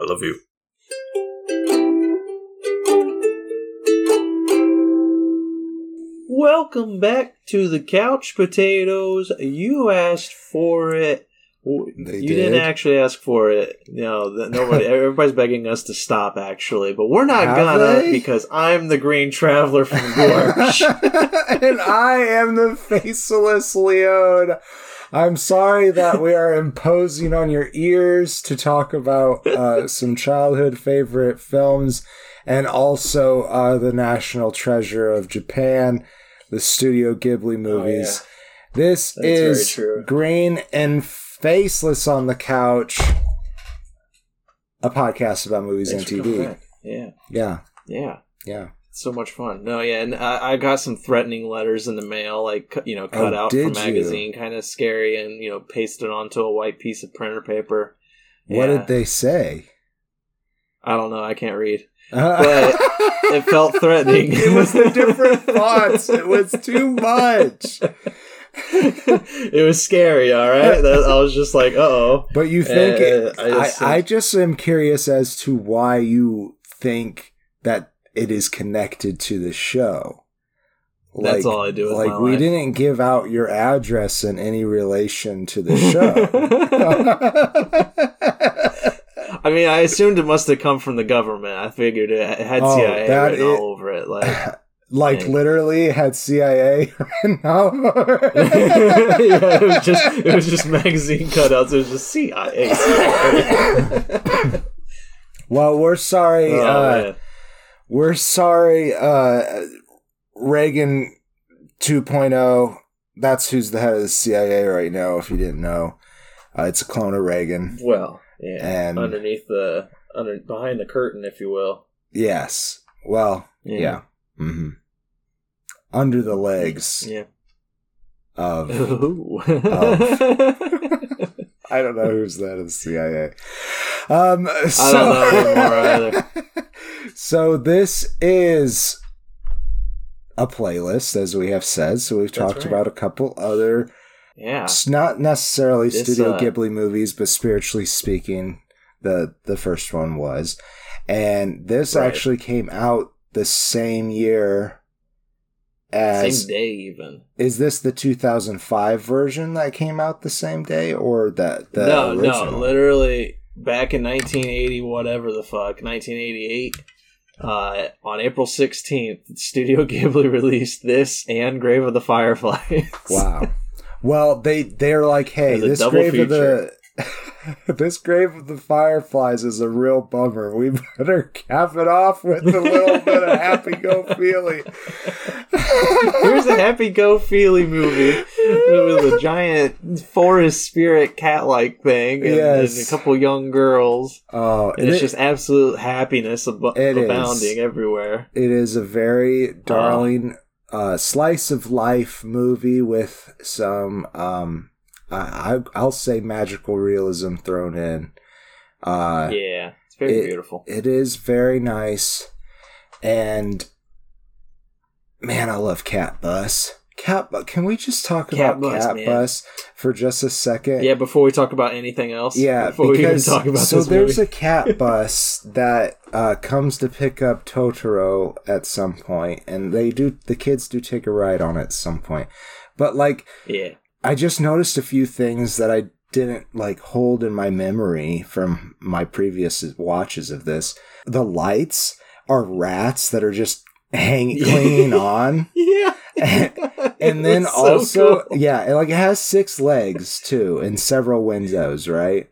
I love you. Welcome back to the couch potatoes. You asked for it. W- They you did? not actually ask for it. No, th- nobody. everybody's begging us to stop. Actually, but we're not Have gonna they? because I'm the Green Traveler from Gorge. and I am the faceless Leon. I'm sorry that we are imposing on your ears to talk about uh, some childhood favorite films and also uh, the national treasure of Japan, the Studio Ghibli movies. This Oh, That's is. Green and Faceless on the Couch, a podcast about movies Thanks and TV. Yeah, Yeah, yeah. yeah. So much fun. No, yeah, and I, I got some threatening letters in the mail, like you know, cut Oh, out from magazine, kind of scary, and you know, pasted onto a white piece of printer paper. What Yeah. did they say? I don't know. I can't read. But It felt threatening. it was the different fonts. It was too much. it was scary. All right, That- I was just like, uh oh. But you think Uh, it, I I, just I, think- just am curious as to why you think that it is connected to the show. That's all I do with Like we life. didn't give out your address in any relation to the show. I mean, I assumed it must have come from the government. I figured it had Oh, CIA that written i- all over it. Like, like Dang. literally had CIA written out. yeah, it was just it was just magazine cutouts. It was just CIA. CIA. well, we're sorry. oh, uh. We're sorry, uh, Reagan 2.0. That's who's the head of the CIA right now, if you didn't know. Uh, it's a clone of Reagan. Well, yeah, And- underneath the under behind the curtain, if you will. Yes. Well, yeah. mm-hmm Under the legs yeah. of. Ooh. I don't know who's that head of the CIA. Um, so, I don't know anymore either. so this is a playlist, as we have said. So we've That's talked right. about a couple other Yeah. It's not necessarily This, Studio uh, Ghibli movies, but spiritually speaking, the the first one was, and this Right. actually came out the same year as. Same day, even. Is this the 2005 version that came out the same day, or that the no, original? no, literally back in 1980, whatever the fuck, 1988. Uh, on April 16th, Studio Ghibli released this and Grave of the Fireflies. Wow. Well, they they're like, hey, this grave of the this grave of the fireflies is a real bummer. We better cap it off with a little bit of happy go feely. Here's a happy go feely movie with a giant forest spirit cat like thing and, Yes. and a couple young girls. Oh, And it's it- just absolute happiness ab- It is. abounding everywhere. it is a very darling uh, slice of life movie with some um, I, I I'll say magical realism thrown in. Uh, yeah, it's very it- beautiful. It is very nice, and man, I love Cat Bus. Cat, can we just talk Cat about Bus, Cat man. Bus for just a second? Yeah, before we talk about anything else, yeah. before because we even talk about so there's movie. a cat bus that uh, comes to pick up Totoro at some point, and they do. The kids do take a ride on it at some point, but like yeah, I just noticed a few things that I didn't like hold in my memory from my previous watches of this. The lights are rats that are just hanging clinging on. yeah, And then so also, cool. yeah, it, like it has six legs too, and several windows, right?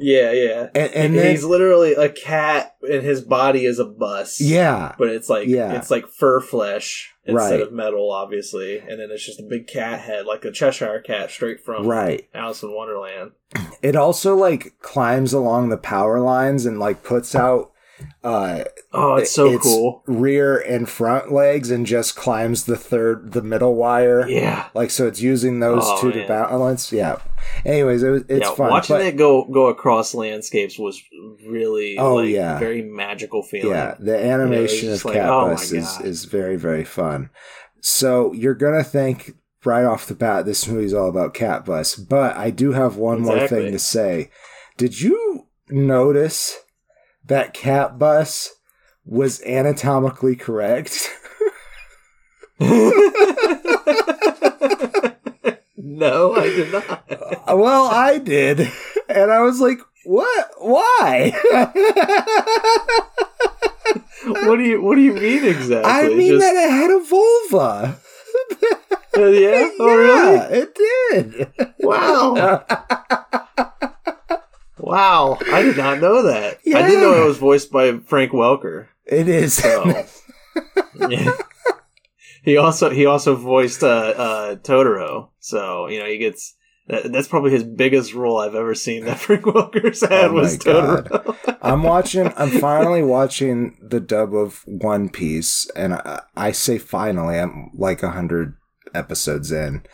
yeah, yeah. And, and And then, he's literally a cat, and his body is a bus. yeah, but it's like Yeah. it's like fur flesh instead Right. of metal, obviously. And then it's just a big cat head, like a Cheshire cat, straight from right. Alice in Wonderland. It also like climbs along the power lines and like puts out uh Oh, it's so cool. rear and front legs and just climbs the third the middle wire Yeah. like so it's using those Oh, two to balance yeah anyways it, was- it's yeah, fun watching but- it go go across landscapes was really Oh, like, yeah. very magical feeling. yeah the animation of like, oh is, is very very fun so you're gonna think right off the bat this movie's all about cat bus but i do have one more thing to say did you notice that cat bus was anatomically correct? no, I did not. Well, I did. And I was like, what? Why? what do you What do you mean exactly? I mean Just- that it had a vulva. Uh, yeah. Oh, really? It did. Wow. wow. I did not know that. I didn't know it was voiced by Frank Welker. It is. So, yeah. He also he also voiced uh, uh, Totoro, so you know he gets that, that's probably his biggest role I've ever seen that Frank Welker's had Oh was Totoro. I'm watching. I'm finally watching the dub of One Piece, and I, I say finally. I'm like a hundred episodes in,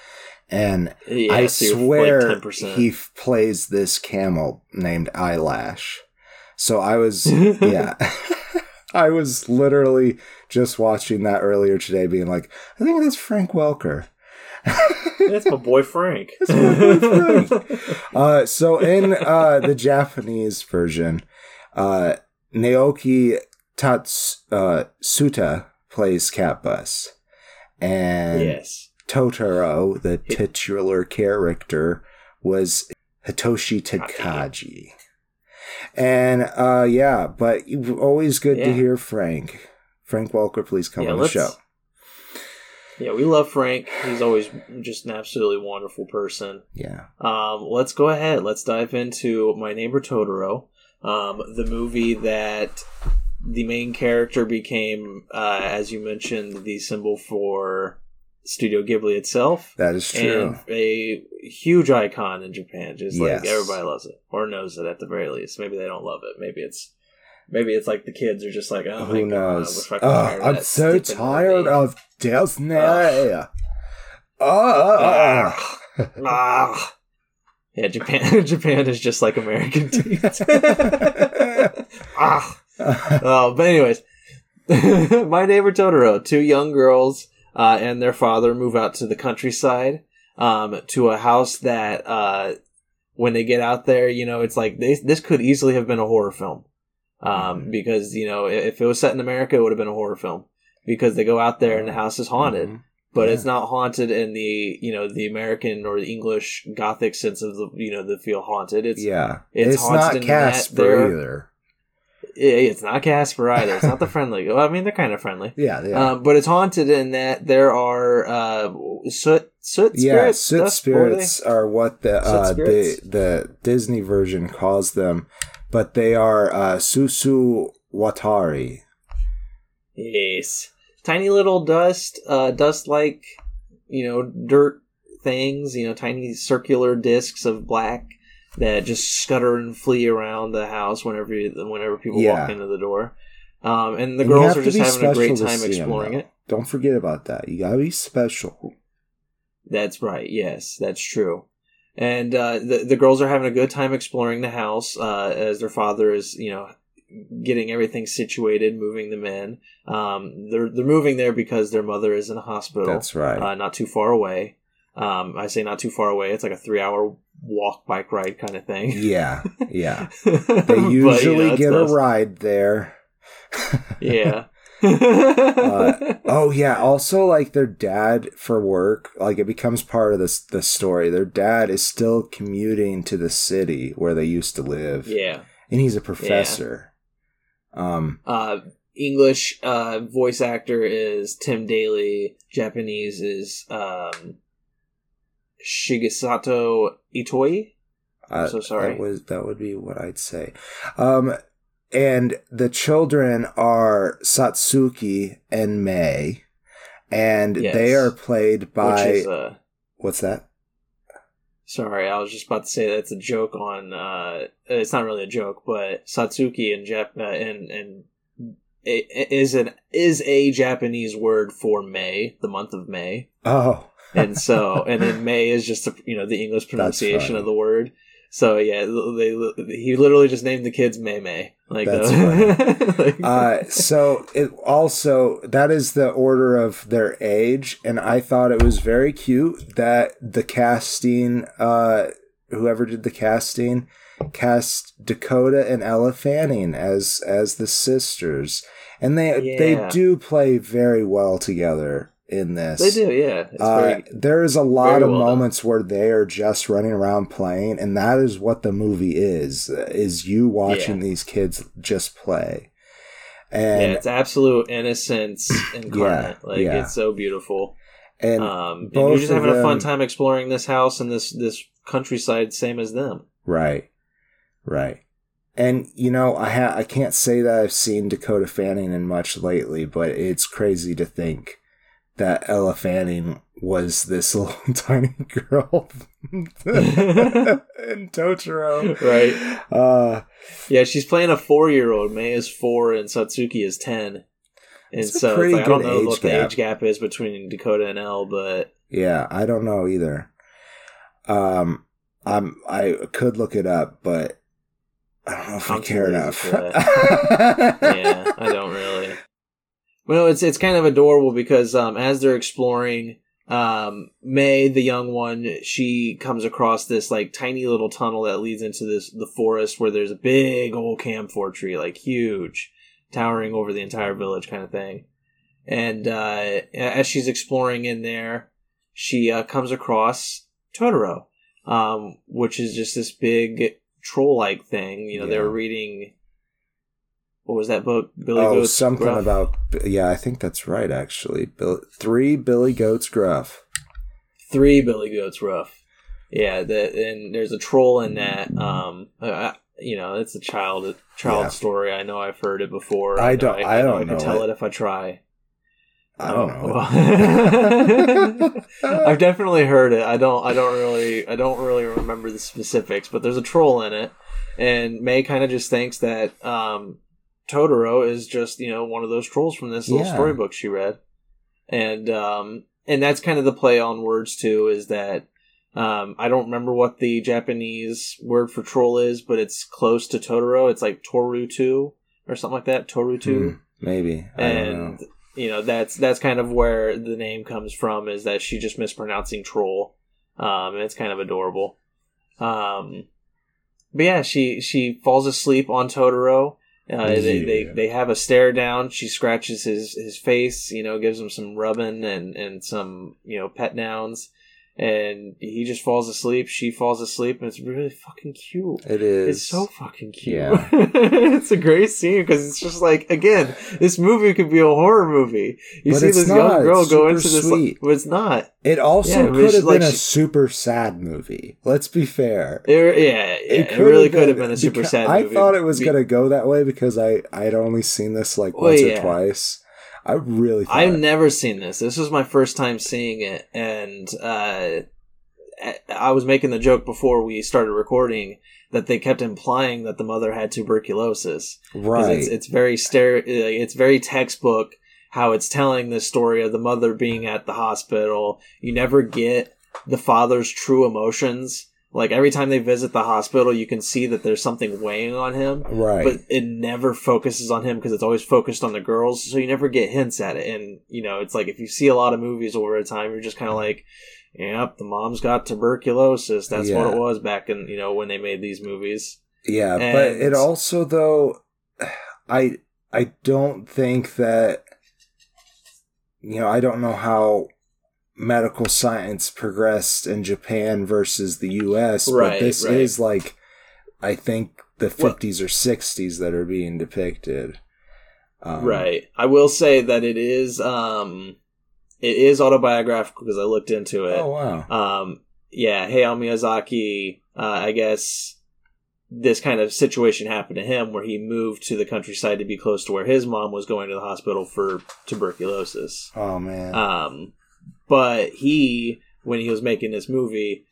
and Yeah, I so swear like he f- plays this camel named Eyelash. So I was, yeah, I was literally just watching that earlier today, being like, I think that's Frank Welker. that's my boy Frank. my boy Uh, so in uh, the Japanese version, uh, Naoki Tats uh, Suta plays Cat Bus, and yes. Totoro, the titular character, was Hitoshi Takagi. And uh, yeah, but always good to hear Frank. Frank Welker, please come Yeah, on the show. Yeah, we love Frank. He's always just an absolutely wonderful person. Yeah. Um, let's go ahead. Let's dive into My Neighbor Totoro, um, the movie that the main character became, uh, as you mentioned, the symbol for Studio Ghibli itself. That is true. And a huge icon in Japan. Just like Yes. everybody loves it. Or knows it at the very least. Maybe they don't love it. Maybe it's maybe it's like the kids are just like, oh Who god, I knows? oh, I'm so tired movie." of Disney. Ugh. Ah. Yeah, Japan Japan is just like American teeth. ah. Oh, but anyways, my neighbor Totoro, two young girls uh, and their father move out to the countryside um, to a house that uh, when they get out there, you know, it's like they, this could easily have been a horror film um, Mhm. because you know if it was set in America, it would have been a horror film because they go out there and the house is haunted Mhm. but Yeah. it's not haunted in the you know the American or the English Gothic sense of the you know the feel haunted. It's yeah, it's it's, haunted not in Casper either. It- it's not Casper either. It's not the friendly. Well, I mean they're kind of friendly, Yeah, yeah, um, but it's haunted in that there are uh, soot soot yeah. spirits. Soot dust- what are spirits are what the uh, the the Disney version calls them, but they are uh, Susu Watari. Yes, tiny little dust, uh, dust like you know dirt things. You know, tiny circular discs of black that just scutter and flee around the house whenever you, whenever people Yeah. walk into the door. Um, and the And girls are just having a great time exploring though. it. Don't forget about that. You gotta be special. That's right. Yes, that's true. And uh, the the girls are having a good time exploring the house uh, as their father is, you know, getting everything situated, moving them in. Um, they're they're moving there because their mother is in a hospital. That's right. uh, not too far away. Um, I say not too far away. It's like a three hour walk bike ride kind of thing. yeah, yeah. But, They you know, usually it's get a ride there. Yeah. Uh, oh yeah. Also, like their dad for work, like it becomes part of this the story. Their dad is still commuting to the city where they used to live, yeah. and he's a professor. Um, Uh, English uh, voice actor is Tim Daly. Japanese is um, Shigesato Itoi. uh, so sorry. That was that would be what I'd say. Um, and the children are Satsuki and Mei, and Yes. they are played by which is uh, what's that? sorry, I was just about to say that's a joke on. Uh, it's not really a joke, but Satsuki and Jap uh, and and is an is a Japanese word for May, the month of May. Oh, and so and then May is just a, you know the English pronunciation of the word. So yeah, they he literally just named the kids May May. Like That's uh, like- uh, so it also that is the order of their age, and I thought it was very cute that the casting, uh, whoever did the casting, cast Dakota and Elle Fanning as as the sisters, and they Yeah. they do play very well together in this. They do, yeah. It's Uh, very, there is a lot of well done. moments where they are just running around playing, and that is what the movie is: is you watching these kids just play. yeah, And it's absolute innocence incarnate. like yeah. it's so beautiful. and um, and you're just having a fun time exploring this house and this this countryside, same as them. Right. Right. And you know, I ha- I can't say that I've seen Dakota Fanning in much lately, but it's crazy to think that Elle Fanning was this little tiny girl in Totoro. Right. Uh Yeah, she's playing a four year old. May is four and Satsuki is ten. And It's so like, I don't know what the age gap is between Dakota and Elle, but yeah, I don't know either. Um I'm I could look it up, but I don't know if I I'm too care enough. yeah, I don't really. Well, it's it's kind of adorable because um, as they're exploring, um, May, the young one, she comes across this like tiny little tunnel that leads into this the forest where there's a big old camphor tree, like huge, towering over the entire village, kind of thing. And uh, as she's exploring in there, she uh, comes across Totoro, um, which is just this big troll-like thing. You know, they Yeah. were reading. What was that book? Billy oh, Goat's something Gruff? about yeah, I think that's right. Actually, Bill, three Billy Goats Gruff. three Billy Goats Gruff. Yeah, that and there's a troll in that. Um, uh, you know, it's a child child Yeah. story. I know I've heard it before. I know don't- I know don't I can know tell it. it if I try. I don't Oh, know. I've definitely heard it. I don't. I don't really. I don't really remember the specifics, but there's a troll in it, and May kind of just thinks that um, Totoro is just you know one of those trolls from this little Yeah. storybook she read, and um, and that's kind of the play on words too. Is that um, I don't remember what the Japanese word for troll is, but it's close to Totoro. It's like Toru Torutu or something like that. Torutu Hmm, maybe. I don't know. and you know that's that's kind of where the name comes from is that she just mispronouncing troll um and it's kind of adorable um but yeah she she falls asleep on totoro uh, they, they Yeah. they have a stare down she scratches his his face you know gives him some rubbing and and some you know pet nouns and he just falls asleep she falls asleep and it's really fucking cute It is. it's so fucking cute. Yeah. it's a great scene because it's just like again, this movie could be a horror movie. You But see this not. young girl go into this, sweet. like, but it's not. It also Yeah, could have like been a super sad movie. Let's be fair. It, yeah, yeah, it, could really could have been a super sad. I movie. thought it was Be- gonna go that way because I I had only seen this like Well, once yeah. or twice. I really I've never seen this. This was my first time seeing it, and uh, I was making the joke before we started recording that they kept implying that the mother had tuberculosis. right. It's, it's very stere- It's very textbook how it's telling this story of the mother being at the hospital. You never get the father's true emotions. Like every time they visit the hospital, you can see that there's something weighing on him, right. but it never focuses on him because it's always focused on the girls. So you never get hints at it. And you know, it's like if you see a lot of movies over a time, you're just kind of like, "Yep, the mom's got tuberculosis." That's what it was back in you know when they made these movies. Yeah, but it also though I I don't think that you know, I don't know how medical science progressed in Japan versus the US, Right, but this right. is like I think the Well- 50s or 60s that are being depicted. Um, right. I will say that it is um it is autobiographical because I looked into it. Oh wow. Um yeah, Hayao Miyazaki, uh, I guess this kind of situation happened to him where he moved to the countryside to be close to where his mom was going to the hospital for tuberculosis. Oh man. Um but he when he was making this movie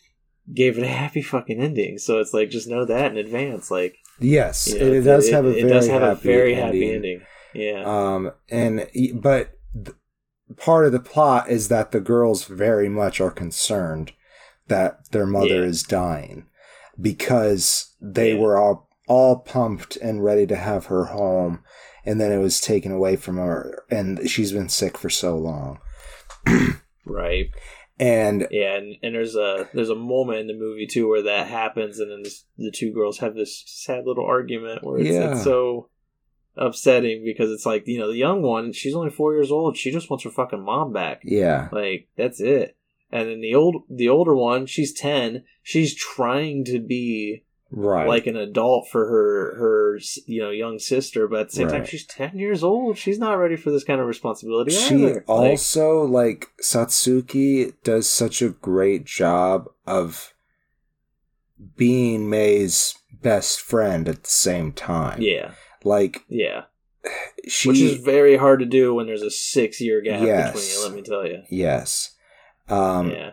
gave it a happy fucking ending. So it's like just know that in advance like yes, you know, it, it does have a it very does have happy a very ending. happy ending. Yeah. Um, and but th- part of the plot is that the girls very much are concerned that their mother Yeah. is dying because they Yeah. were all all pumped and ready to have her home, and then it was taken away from her, and she's been sick for so long. right. And Yeah, and, and there's a there's a moment in the movie too where that happens, and then this, the two girls have this sad little argument where it's, Yeah. it's so upsetting because it's like you know the young one she's only four years old. She just wants her fucking mom back. Yeah, like that's it. And then the old the older one she's 10 she's trying to be right. like an adult for her her you know young sister but at the same time she's 10 years old she's not ready for this kind of responsibility she either. Like, also like Satsuki does such a great job of being May's best friend at the same time. yeah Like yeah she which is very hard to do when there's a six year gap Yes. between you let me tell you yes. Um yeah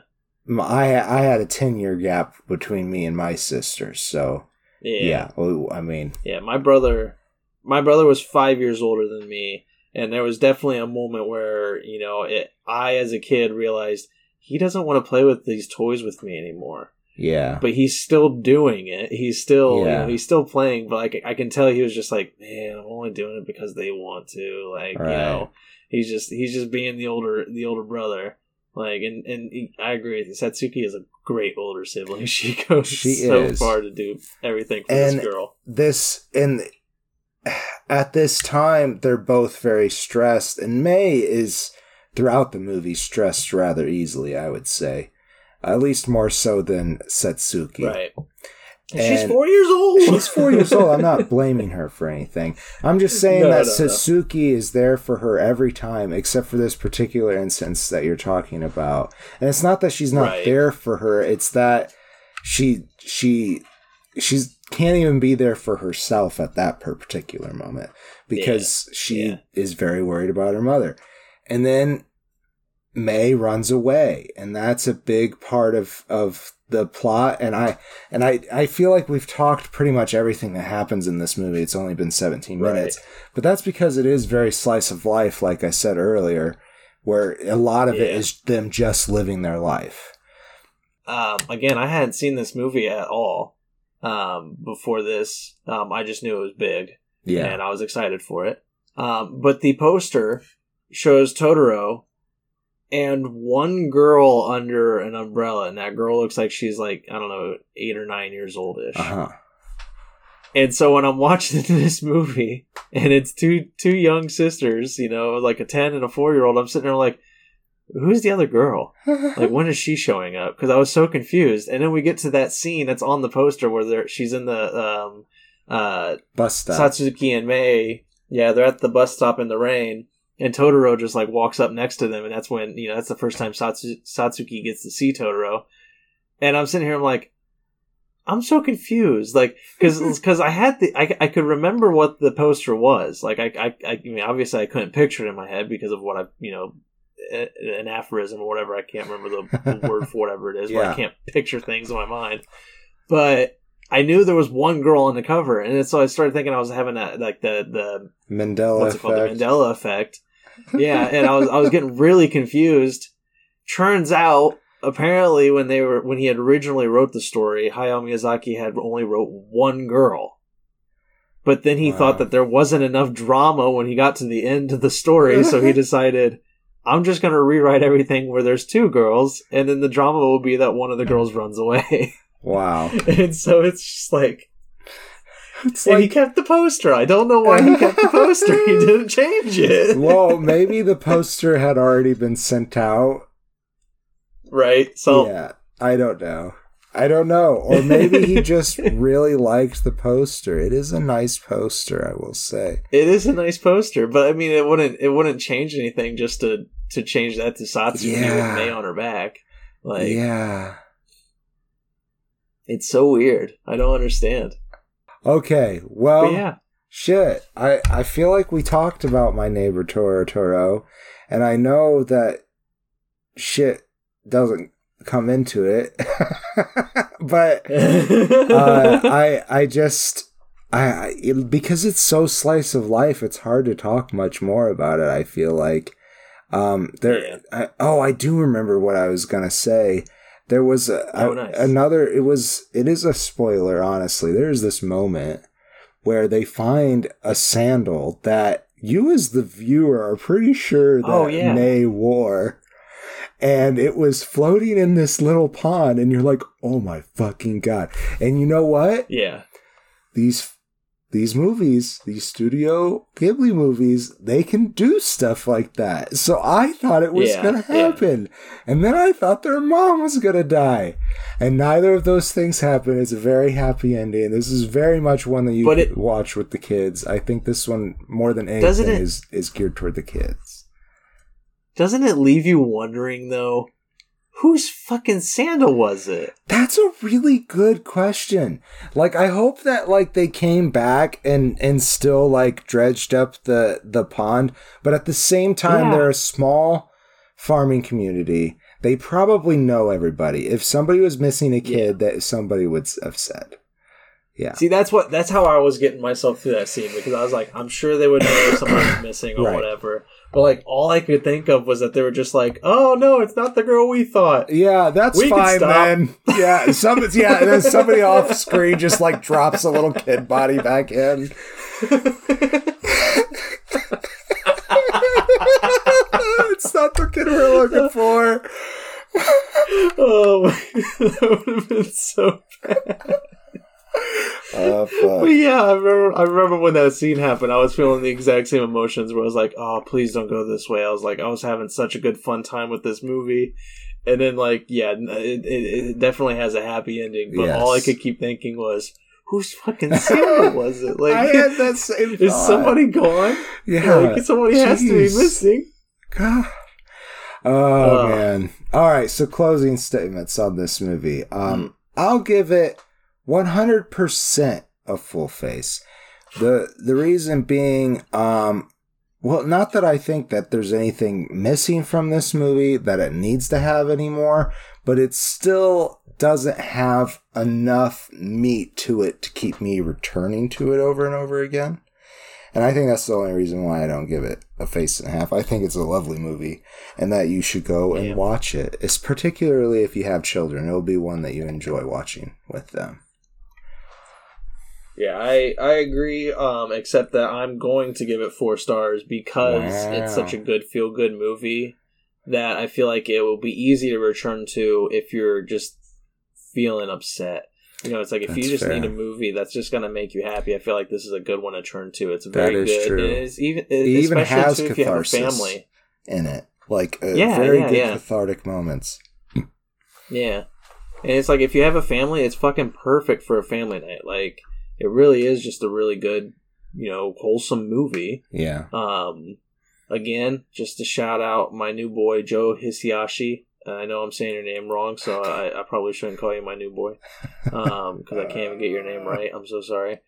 I I had a 10 year gap between me and my sister, so yeah yeah. Oh, I mean, Yeah, my brother, my brother was five years older than me, and there was definitely a moment where you know, it, I as a kid realized he doesn't want to play with these toys with me anymore. yeah. But he's still doing it. He's still, you know, he's still playing. But like, I can tell he was just like, man, I'm only doing it because they want to. Like, you know, he's just he's just being the older the older brother. Like, and and I agree with you. Satsuki is a great older sibling. She goes She so is. far to do everything for And- this girl. this and at this time they're both very stressed and may is throughout the movie stressed rather easily i would say at least more so than Satsuki. Right. And she's four years old. she's four years old i'm not blaming her for anything i'm just saying No, that no, no. is there for her every time except for this particular instance that you're talking about and it's not that she's not Right. there for her it's that she she she's can't even be there for herself at that particular moment because she yeah. is very worried about her mother and then may runs away and that's a big part of of the plot and i and i i feel like we've talked pretty much everything that happens in this movie it's only been 17 Right. minutes but that's because it is very slice of life like i said earlier where a lot of it Yeah. is them just living their life um, again, I hadn't seen this movie at all um, before this. Um, I just knew it was big, yeah and I was excited for it. Um, but the poster shows Totoro and one girl under an umbrella, and that girl looks like she's like I don't know, eight or nine years oldish. uh-huh And so when I'm watching this movie and it's two two young sisters, you know, like a ten and a four year old, I'm sitting there like, who's the other girl? Like when is she showing up? Because I was so confused. And then we get to that scene that's on the poster where they're, she's in the um uh bus stop Satsuki and Mei. Yeah, they're at the bus stop in the rain. And Totoro just like walks up next to them, and that's when you know that's the first time Satsu- Satsuki gets to see Totoro. And I'm sitting here, I'm like, I'm so confused, like because because I had the I, I could remember what the poster was, like I, I I mean obviously I couldn't picture it in my head because of what I you know an aphorism or whatever I can't remember the, the word for whatever it is, Yeah. I can't picture things in my mind, but I knew there was one girl on the cover, and so I started thinking I was having that like the the mandela what's it called the effect Mandela effect. Yeah, and I was I was getting really confused. Turns out, apparently, when they were when he had originally wrote the story, Hayao Miyazaki had only wrote one girl. But then he Wow. thought that there wasn't enough drama when he got to the end of the story, so he decided, I'm just going to rewrite everything where there's two girls, and then the drama will be that one of the girls runs away. wow and so it's just like, it's and he kept the poster. I don't know why he kept the poster. He didn't change it. well maybe the poster had already been sent out right? So yeah, I don't know. I don't know. Or maybe he just really liked the poster. It is a nice poster, I will say. it is a nice poster, but I mean, it wouldn't it wouldn't change anything just to to change that to Satsuki Yeah. with May on her back. Like yeah. it's so weird. I don't understand. Okay. Well, But yeah, shit. I I feel like we talked about my neighbor Toro Toro, and I know that shit doesn't come into it. but uh, I I just I, it, because it's so slice of life, it's hard to talk much more about it. I feel like um there. I, oh, I do remember what I was gonna say. There was a, Oh, a- another. It was it is a spoiler. Honestly, there's this moment where they find a sandal that you as the viewer are pretty sure oh, that Oh, yeah. May wore. and it was floating in this little pond, and you're like, oh my fucking god! And you know what? Yeah. These these movies, these Studio Ghibli movies, they can do stuff like that. So I thought it was Yeah, gonna yeah. happen, and then I thought their mom was gonna die, and neither of those things happened. It's a very happy ending. This is very much one that you But it- watch with the kids. I think this one more than anything it- is is geared toward the kids. Doesn't it leave you wondering though? Whose fucking sandal was it? That's a really good question. Like I hope that like they came back and and still like dredged up the the pond, but at the same time Yeah. they're a small farming community. They probably know everybody. If somebody was missing a kid, that somebody would have said. Yeah. See, that's what that's how I was getting myself through that scene because I was like, I'm sure they would know if somebody was missing or Right. whatever. But like, all I could think of was that they were just like, "Oh no, it's not the girl we thought." Yeah, that's We fine then. Yeah, some yeah, and then somebody off screen just like drops a little kid body back in. it's not the kid we're looking for. oh, my, that would have been so. But yeah, I remember. I remember when that scene happened. I was feeling the exact same emotions. Where I was like, "Oh, please don't go this way." I was like, I was having such a good fun time with this movie, and then like, yeah, it, it, it definitely has a happy ending. But all I could keep thinking was, "Whose fucking sandal was it?" Like, I had that same is thought. somebody gone? Yeah. Like, somebody has to be missing. God. Oh Ugh. man. All right, so closing statements on this movie. Um I'll give it 100% a full face. The the reason being um well, not that I think that there's anything missing from this movie that it needs to have anymore, but it still doesn't have enough meat to it to keep me returning to it over and over again. And I think that's the only reason why I don't give it a face and a half. I think it's a lovely movie and that you should go and Yeah. watch it. It's particularly if you have children, it'll be one that you enjoy watching with them. Yeah, I I agree. Um, except that I'm going to give it four stars because it's such a good feel good movie that I feel like it will be easy to return to if you're just feeling upset. You know, it's like if you That's just need a movie that's just gonna make you happy. I feel like this is a good one to turn to. It's very is good. true. It is even It even has too if you have a catharsis. family. In it. Like uh, Yeah, very yeah, good yeah. cathartic moments. Yeah. And it's like if you have a family, it's fucking perfect for a family night. Like it really is just a really good, you know, wholesome movie. Yeah. Um, again, just to shout out my new boy Joe Hisaishi. Uh, I know I'm saying your name wrong, so I, I probably shouldn't call you my new boy because I can't even get your name right. I'm so sorry.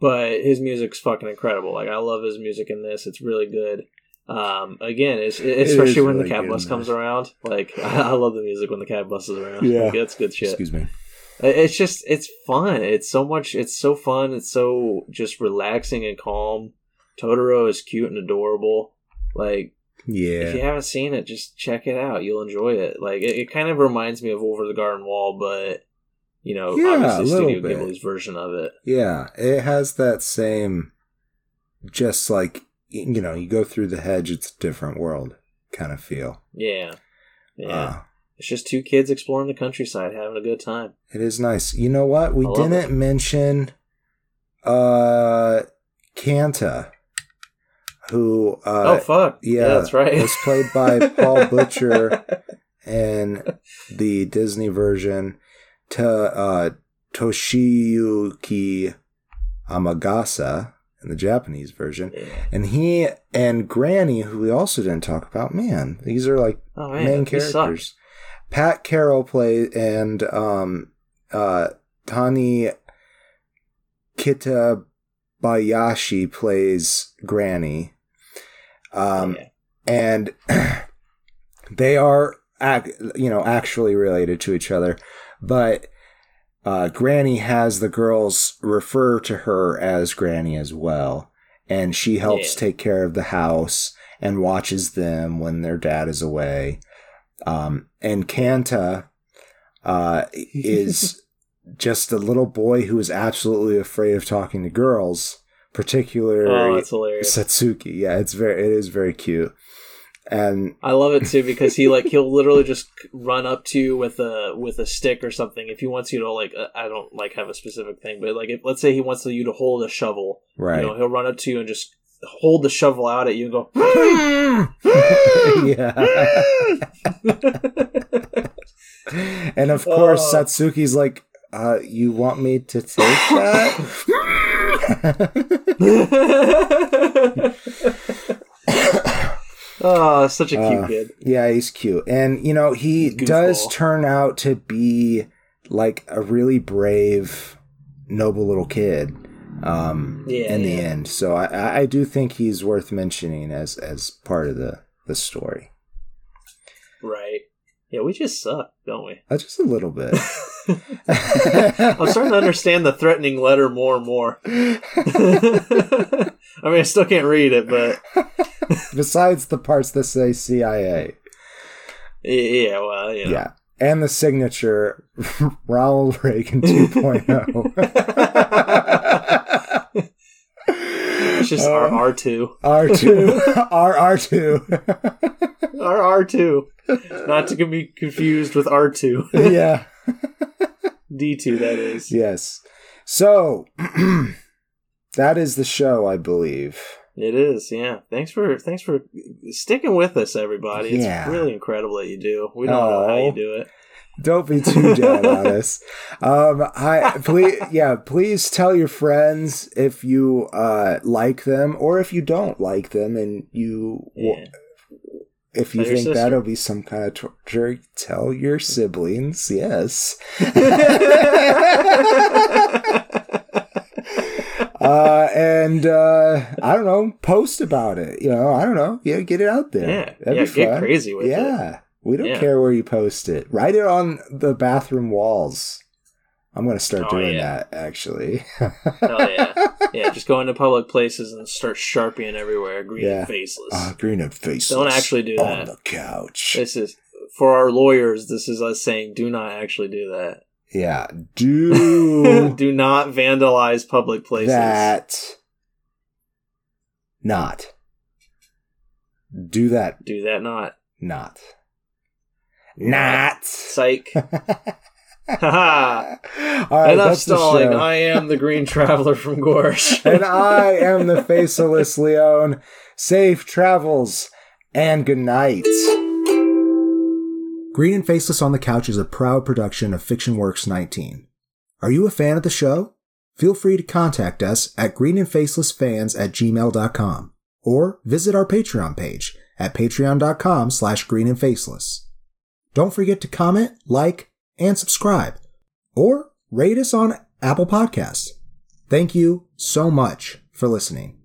But his music's fucking incredible. Like I love his music in this. It's really good. Um, again, it's, especially when really the cat good bus comes around. Like I love the music when the cat bus is around. Yeah. like, it's good shit. Excuse me. It's just it's fun. It's so much. It's so fun. It's so just relaxing and calm. Totoro is cute and adorable. Like yeah. if you haven't seen it, just check it out. You'll enjoy it. Like it, it kind of reminds me of Over the Garden Wall, but you know, Yeah, obviously a little Studio bit. Ghibli's version of it. Yeah. It has that same just like you know, you go through the hedge, it's a different world kind of feel. Yeah, yeah. Uh, it's just two kids exploring the countryside, having a good time. It is nice. You know what? We didn't mention uh Kanta, who uh oh fuck! yeah, that's right. was played by Paul Butcher in the Disney version to uh Toshiyuki Amagasa in the Japanese version. Yeah. And he and Granny, who we also didn't talk about, man, these are like Oh man, main characters. Pat Carroll plays and um uh Tani Kitabayashi plays Granny. Um Yeah. and they are ac- you know actually related to each other, but uh, Granny has the girls refer to her as Granny as well, and she helps Yeah. take care of the house and watches them when their dad is away. Um, and Kanta uh, is just a little boy who is absolutely afraid of talking to girls, particularly Oh. Satsuki. Yeah, it's very it is very cute. And I love it too because he like he'll literally just run up to you with a with a stick or something if he wants you to like uh, I don't like have a specific thing but like if let's say he wants you to hold a shovel right. you know he'll run up to you and just hold the shovel out at you and go yeah. and of course, Oh. Satsuki's like, uh, you want me to take that? oh such a cute Uh, kid yeah, he's cute. And, you know, he Goofball. does turn out to be like a really brave, noble little kid um, Yeah, in the yeah. end. So I- I, do think he's worth mentioning as, as part of the, the story. right yeah we just suck don't we Uh, just a little bit. I'm starting to understand the threatening letter more and more I mean I still can't read it but Besides the parts that say CIA. yeah well you know. Yeah. And the signature, Ronald Reagan oh. 2.0. it's just Uh, our R2 R2. RR2. our R2 not to be confused with R2 yeah. D2 that is Yes. So, that is the show, I believe. It is, yeah. Thanks for thanks for sticking with us, everybody. It's Yeah. really incredible that you do. We don't know how you do it. Don't be too down on us. Um, I please, yeah, please tell your friends if you uh like them or if you don't like them, and you Yeah. if you Tell think that'll be some kind of torture, tell your siblings. Yes. uh, and uh, I don't know, post about it. You know, I don't know. Yeah, get it out there. yeah, That'd yeah. Get fun. crazy with it. Yeah, we don't Yeah. care where you post it. Write it on the bathroom walls. I'm gonna start Oh, doing yeah. that actually. Hell yeah, yeah. Just go into public places and start sharpieing everywhere, green Yeah. and faceless. Uh, green and faceless. Don't actually do on that. On the couch. this is for our lawyers. This is us saying, do not actually do that. yeah, do do not vandalize public places. that. Not. Do that. Do that not. Not. Not. Psych. Haha. All right, Enough that's the stalling. I am the Green Traveler from Gorsh. and I am the faceless Leon. Safe travels and good night. Green and Faceless on the Couch is a proud production of Fiction Works 19. Are you a fan of the show? Feel free to contact us at greenandfacelessfans at gmail.com or visit our Patreon page at patreon.com slash greenandfaceless. Don't forget to comment, like, and subscribe or rate us on Apple Podcasts. Thank you so much for listening.